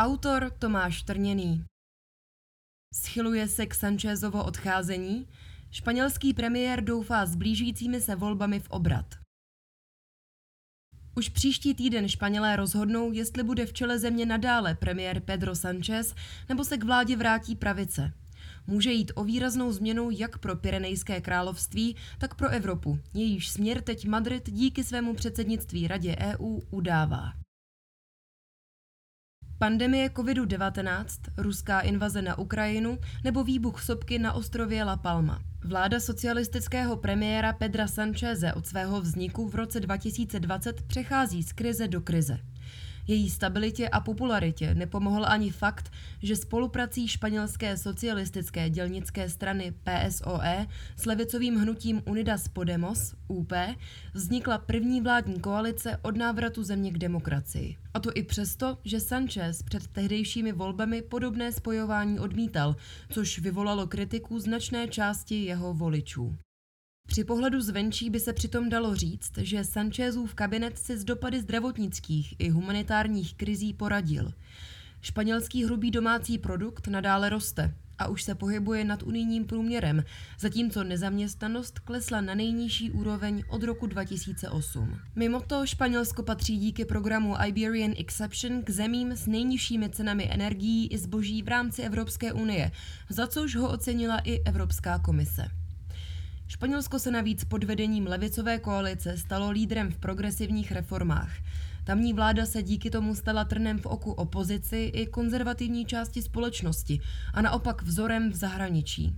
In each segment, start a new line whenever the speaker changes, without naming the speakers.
Autor Tomáš Trněný Schyluje se k Sanchezovo odcházení? Španělský premiér doufá s blížícími se volbami v obrat. Už příští týden Španělé rozhodnou, jestli bude v čele země nadále premiér Pedro Sanchez nebo se k vládě vrátí pravice. Může jít o výraznou změnu jak pro Pyrenejské království, tak pro Evropu. Jejíž směr teď Madrid díky svému předsednictví Radě EU udává. Pandemie COVID-19, ruská invaze na Ukrajinu nebo výbuch sopky na ostrově La Palma. Vláda socialistického premiéra Pedra Sancheze od svého vzniku v roce 2020 přechází z krize do krize. Její stabilitě a popularitě nepomohl ani fakt, že spoluprací španělské socialistické dělnické strany PSOE s levicovým hnutím Unidas Podemos, UP, vznikla první vládní koalice od návratu země k demokracii. A to i přesto, že Sanchez před tehdejšími volbami podobné spojování odmítal, což vyvolalo kritiku značné části jeho voličů. Při pohledu zvenčí by se přitom dalo říct, že Sanchezův kabinet si z dopady zdravotnických i humanitárních krizí poradil. Španělský hrubý domácí produkt nadále roste a už se pohybuje nad unijním průměrem, zatímco nezaměstnanost klesla na nejnižší úroveň od roku 2008. Mimo to Španělsko patří díky programu Iberian Exception k zemím s nejnižšími cenami energií i zboží v rámci Evropské unie, za což ho ocenila i Evropská komise. Španělsko se navíc pod vedením levicové koalice stalo lídrem v progresivních reformách. Tamní vláda se díky tomu stala trnem v oku opozici i konzervativní části společnosti a naopak vzorem v zahraničí.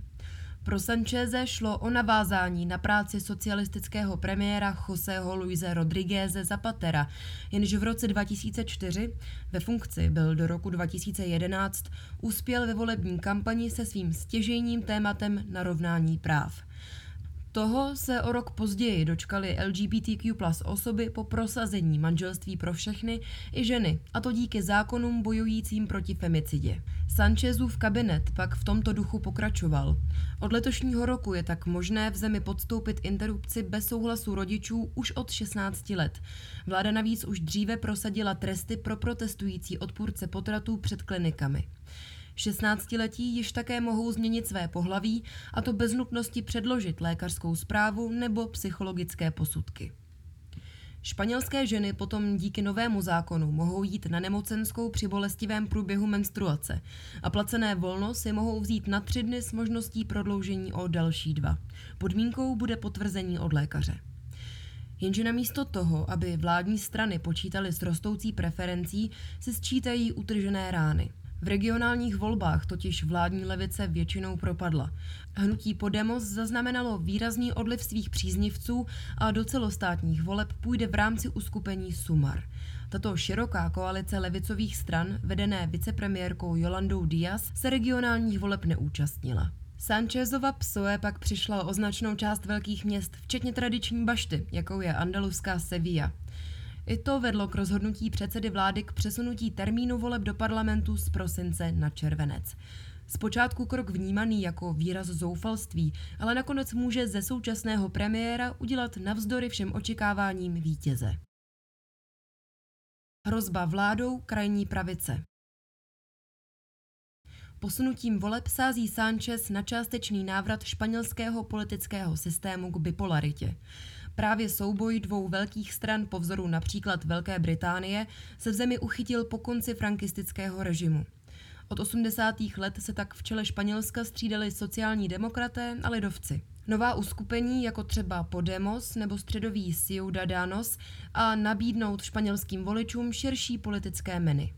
Pro Sancheze šlo o navázání na práci socialistického premiéra Joseho Luise Rodrigueze Zapatera, jenž v roce 2004 ve funkci byl do roku 2011 uspěl ve volební kampani se svým stěžejním tématem narovnání práv. Toho se o rok později dočkali LGBTQ plus osoby po prosazení manželství pro všechny i ženy, a to díky zákonům bojujícím proti femicidě. Sanchezův kabinet pak v tomto duchu pokračoval. Od letošního roku je tak možné v zemi podstoupit interrupci bez souhlasu rodičů už od 16 let. Vláda navíc už dříve prosadila tresty pro protestující odpůrce potratů před klinikami. 16-letí již také mohou změnit své pohlaví, a to bez nutnosti předložit lékařskou zprávu nebo psychologické posudky. Španělské ženy potom díky novému zákonu mohou jít na nemocenskou při bolestivém průběhu menstruace a placené volno si mohou vzít na tři dny s možností prodloužení o další dva. Podmínkou bude potvrzení od lékaře. Jenže namísto toho, aby vládní strany počítaly s rostoucí preferencí, se sčítají utržené rány – v regionálních volbách totiž vládní levice většinou propadla. Hnutí Podemos zaznamenalo výrazný odliv svých příznivců a do celostátních voleb půjde v rámci uskupení Sumar. Tato široká koalice levicových stran, vedené vicepremiérkou Jolandou Díaz, se regionálních voleb neúčastnila. Sanchezova PSOE pak přišla o značnou část velkých měst, včetně tradiční bašty, jakou je andaluská Sevilla. I to vedlo k rozhodnutí předsedy vlády k přesunutí termínu voleb do parlamentu z prosince na červenec. Zpočátku krok vnímaný jako výraz zoufalství, ale nakonec může ze současného premiéra udělat navzdory všem očekáváním vítěze. Hrozba vládou krajní pravice Posunutím voleb sází Sánchez na částečný návrat španělského politického systému k bipolaritě. Právě souboj dvou velkých stran po vzoru například Velké Británie se v zemi uchytil po konci frankistického režimu. Od 80. let se tak v čele Španělska střídali sociální demokraté a lidovci. Nová uskupení, jako třeba Podemos nebo středový Ciudadanos, a nabídnout španělským voličům širší politické meny.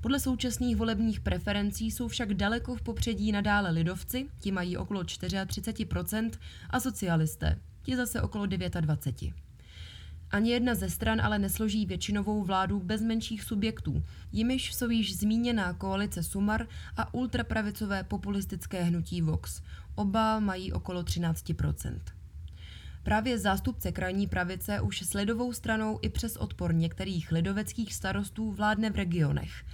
Podle současných volebních preferencí jsou však daleko v popředí nadále lidovci, ti mají okolo 34%, a socialisté, ti zase okolo 29. Ani jedna ze stran ale nesloží většinovou vládu bez menších subjektů, jimiž jsou již zmíněná koalice Sumar a ultrapravicové populistické hnutí Vox. Oba mají okolo 13% Právě zástupce krajní pravice už s lidovou stranou i přes odpor některých lidoveckých starostů vládne v regionech.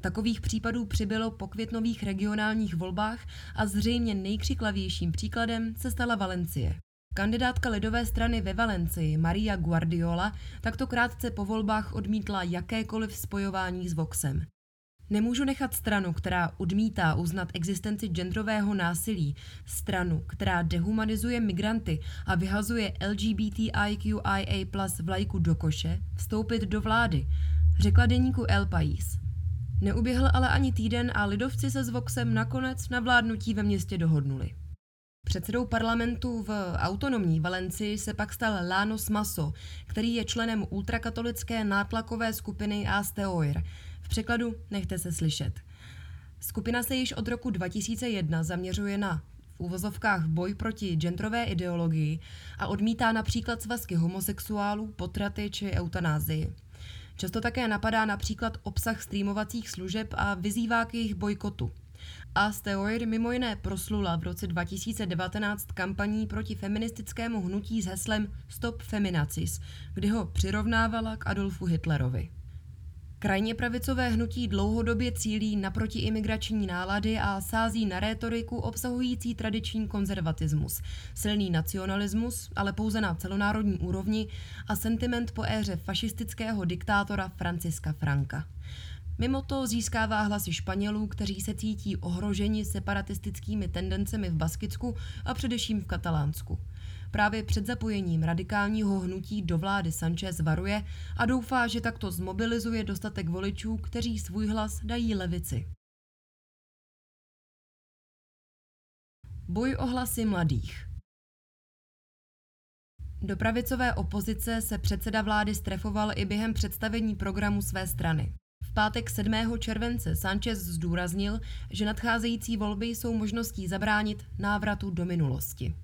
Takových případů přibylo po květnových regionálních volbách a zřejmě nejkřiklavějším příkladem se stala Valencie. Kandidátka lidové strany ve Valencii Maria Guardiola takto krátce po volbách odmítla jakékoliv spojování s Voxem. Nemůžu nechat stranu, která odmítá uznat existenci genderového násilí, stranu, která dehumanizuje migranty a vyhazuje LGBTIQIA plus vlajku do koše, vstoupit do vlády, řekla deníku El País. Neuběhl ale ani týden a lidovci se s Voxem nakonec na vládnutí ve městě dohodnuli. Předsedou parlamentu v autonomní Valenci se pak stal Lános Maso, který je členem ultrakatolické nátlakové skupiny Asteoir. V překladu nechte se slyšet. Skupina se již od roku 2001 zaměřuje na v úvozovkách boj proti genderové ideologii a odmítá například svazky homosexuálů, potraty či eutanázii. Často také napadá například obsah streamovacích služeb a vyzývá k jejich bojkotu. A Steroid mimo jiné proslula v roce 2019 kampaní proti feministickému hnutí s heslem Stop Feminacis, kdy ho přirovnávala k Adolfu Hitlerovi. Krajně pravicové hnutí dlouhodobě cílí na protiimigrační nálady a sází na rétoriku obsahující tradiční konzervatismus, silný nacionalismus, ale pouze na celonárodní úrovni a sentiment po éře fašistického diktátora Franciska Franka. Mimo to získává hlasy Španělů, kteří se cítí ohroženi separatistickými tendencemi v Baskicku a především v Katalánsku. Právě před zapojením radikálního hnutí do vlády Sanchez varuje a doufá, že takto zmobilizuje dostatek voličů, kteří svůj hlas dají levici. Boj o hlasy mladých Do pravicové opozice se předseda vlády strefoval i během představení programu své strany. V pátek 7. července Sanchez zdůraznil, že nadcházející volby jsou možností zabránit návratu do minulosti.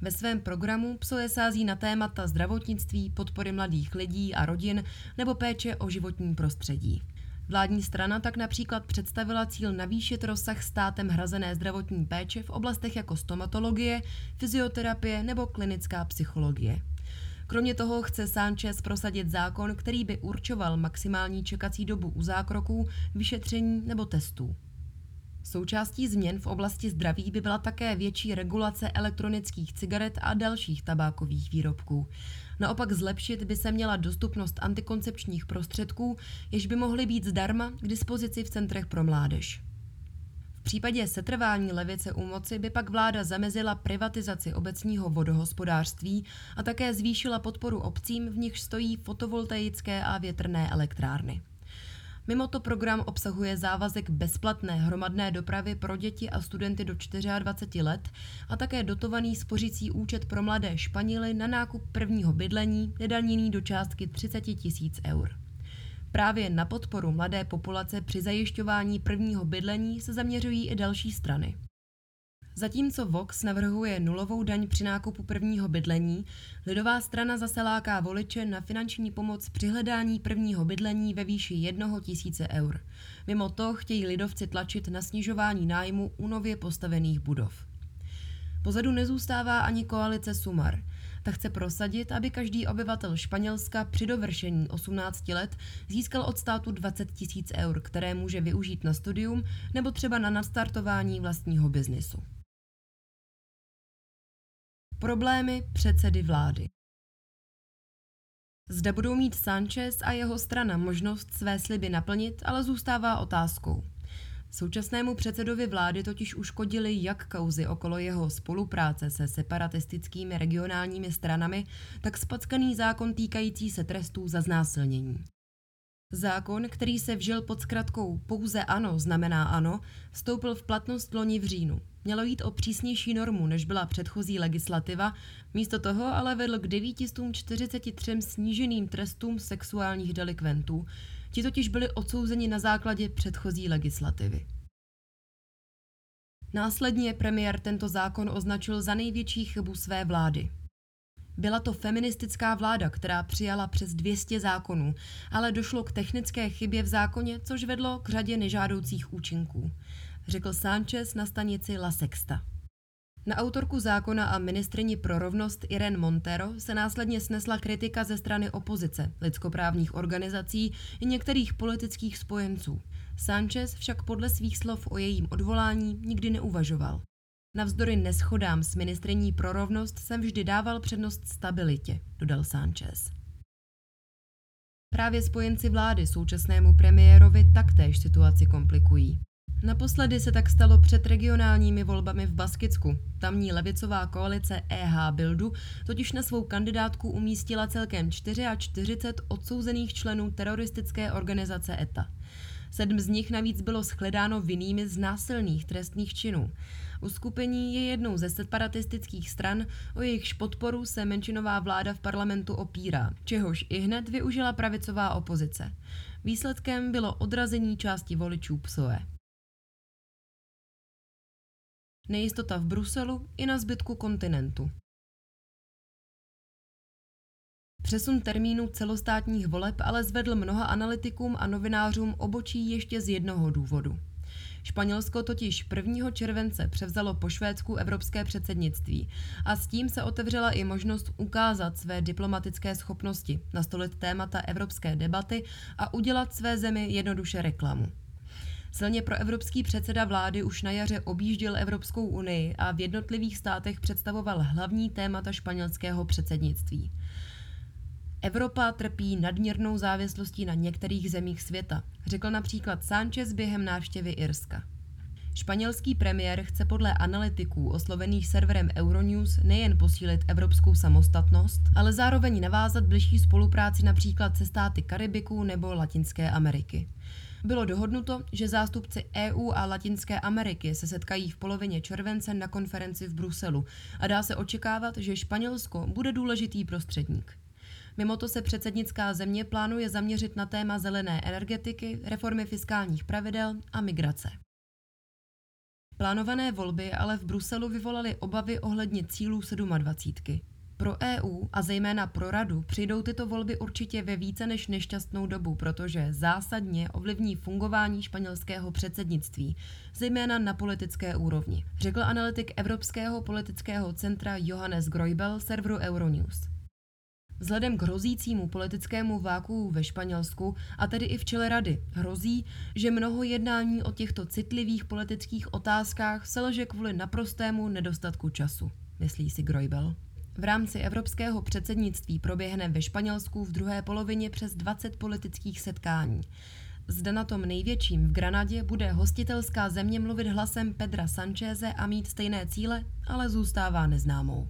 Ve svém programu psoje sází na témata zdravotnictví, podpory mladých lidí a rodin nebo péče o životní prostředí. Vládní strana tak například představila cíl navýšit rozsah státem hrazené zdravotní péče v oblastech jako stomatologie, fyzioterapie nebo klinická psychologie. Kromě toho chce Sánchez prosadit zákon, který by určoval maximální čekací dobu u zákroků, vyšetření nebo testů. Součástí změn v oblasti zdraví by byla také větší regulace elektronických cigaret a dalších tabákových výrobků. Naopak zlepšit by se měla dostupnost antikoncepčních prostředků, jež by mohly být zdarma k dispozici v centrech pro mládež. V případě setrvání levice u moci by pak vláda zamezila privatizaci obecního vodohospodářství a také zvýšila podporu obcím, v nich stojí fotovoltaické a větrné elektrárny. Mimo to program obsahuje závazek bezplatné hromadné dopravy pro děti a studenty do 24 let a také dotovaný spořící účet pro mladé Španěly na nákup prvního bydlení, nedaněný do částky 30 tisíc eur. Právě na podporu mladé populace při zajišťování prvního bydlení se zaměřují i další strany. Zatímco Vox navrhuje nulovou daň při nákupu prvního bydlení, lidová strana zase láká voliče na finanční pomoc při hledání prvního bydlení ve výši jednoho tisíce eur. Mimo to chtějí lidovci tlačit na snižování nájmu u nově postavených budov. Pozadu nezůstává ani koalice Sumar. Ta chce prosadit, aby každý obyvatel Španělska při dovršení 18 let získal od státu 20 tisíc eur, které může využít na studium nebo třeba na nastartování vlastního biznisu. Problémy předsedy vlády. Zde budou mít Sanchez a jeho strana možnost své sliby naplnit, ale zůstává otázkou. Současnému předsedovi vlády totiž uškodili jak kauzy okolo jeho spolupráce se separatistickými regionálními stranami, tak spackaný zákon týkající se trestů za znásilnění. Zákon, který se vžil pod zkratkou pouze ano znamená ano, vstoupil v platnost loni v říjnu. Mělo jít o přísnější normu, než byla předchozí legislativa, místo toho ale vedl k 943 sníženým trestům sexuálních delikventů. Ti totiž byli odsouzeni na základě předchozí legislativy. Následně premiér tento zákon označil za největší chybu své vlády. Byla to feministická vláda, která přijala přes 200 zákonů, ale došlo k technické chybě v zákoně, což vedlo k řadě nežádoucích účinků, řekl Sánchez na stanici La Sexta. Na autorku zákona a ministrini pro rovnost Irene Montero se následně snesla kritika ze strany opozice, lidskoprávních organizací i některých politických spojenců. Sanchez však podle svých slov o jejím odvolání nikdy neuvažoval. Navzdory neschodám s ministriní pro rovnost jsem vždy dával přednost stabilitě, dodal Sanchez. Právě spojenci vlády současnému premiérovi taktéž situaci komplikují. Naposledy se tak stalo před regionálními volbami v Baskicku. Tamní levicová koalice EH Bildu totiž na svou kandidátku umístila celkem 44 odsouzených členů teroristické organizace ETA. Sedm z nich navíc bylo shledáno vinnými z násilných trestných činů. Uskupení je jednou ze separatistických stran, o jejichž podporu se menšinová vláda v parlamentu opírá, čehož i hned využila pravicová opozice. Výsledkem bylo odrazení části voličů PSOE. Nejistota v Bruselu i na zbytku kontinentu. Přesun termínu celostátních voleb ale zvedl mnoha analytikům a novinářům obočí ještě z jednoho důvodu. Španělsko totiž 1. července převzalo po Švédsku evropské předsednictví a s tím se otevřela i možnost ukázat své diplomatické schopnosti, nastolit témata evropské debaty a udělat své zemi jednoduše reklamu. Silně pro evropský předseda vlády už na jaře objížděl Evropskou unii a v jednotlivých státech představoval hlavní témata španělského předsednictví. Evropa trpí nadměrnou závislostí na některých zemích světa, řekl například Sánchez během návštěvy Irska. Španělský premiér chce podle analytiků oslovených serverem Euronews nejen posílit evropskou samostatnost, ale zároveň navázat bližší spolupráci například se státy Karibiku nebo Latinské Ameriky. Bylo dohodnuto, že zástupci EU a Latinské Ameriky se setkají v polovině července na konferenci v Bruselu a dá se očekávat, že Španělsko bude důležitý prostředník. Mimo to se předsednická země plánuje zaměřit na téma zelené energetiky, reformy fiskálních pravidel a migrace. Plánované volby ale v Bruselu vyvolaly obavy ohledně cílů 27. Pro EU a zejména pro Radu přijdou tyto volby určitě ve více než nešťastnou dobu, protože zásadně ovlivní fungování španělského předsednictví, zejména na politické úrovni, řekl analytik Evropského politického centra Johannes Groibel serveru Euronews. Vzhledem k hrozícímu politickému váku ve Španělsku, a tedy i v čele rady, hrozí, že mnoho jednání o těchto citlivých politických otázkách selže kvůli naprostému nedostatku času, myslí si Groibel. V rámci evropského předsednictví proběhne ve Španělsku v druhé polovině přes 20 politických setkání. Zde na tom největším v Granadě bude hostitelská země mluvit hlasem Pedra Sancheze a mít stejné cíle, ale zůstává neznámou.